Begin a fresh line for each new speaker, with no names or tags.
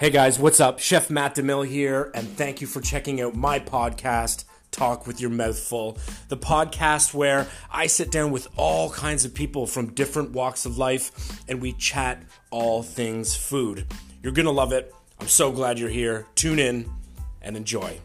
Hey guys, what's up? Chef Matt DeMille here, and thank you for checking out my podcast, Talk with Your Mouth Full, the podcast where I sit down with all kinds of people from different walks of life and we chat all things food. You're gonna love it. I'm so glad you're here. Tune in and enjoy.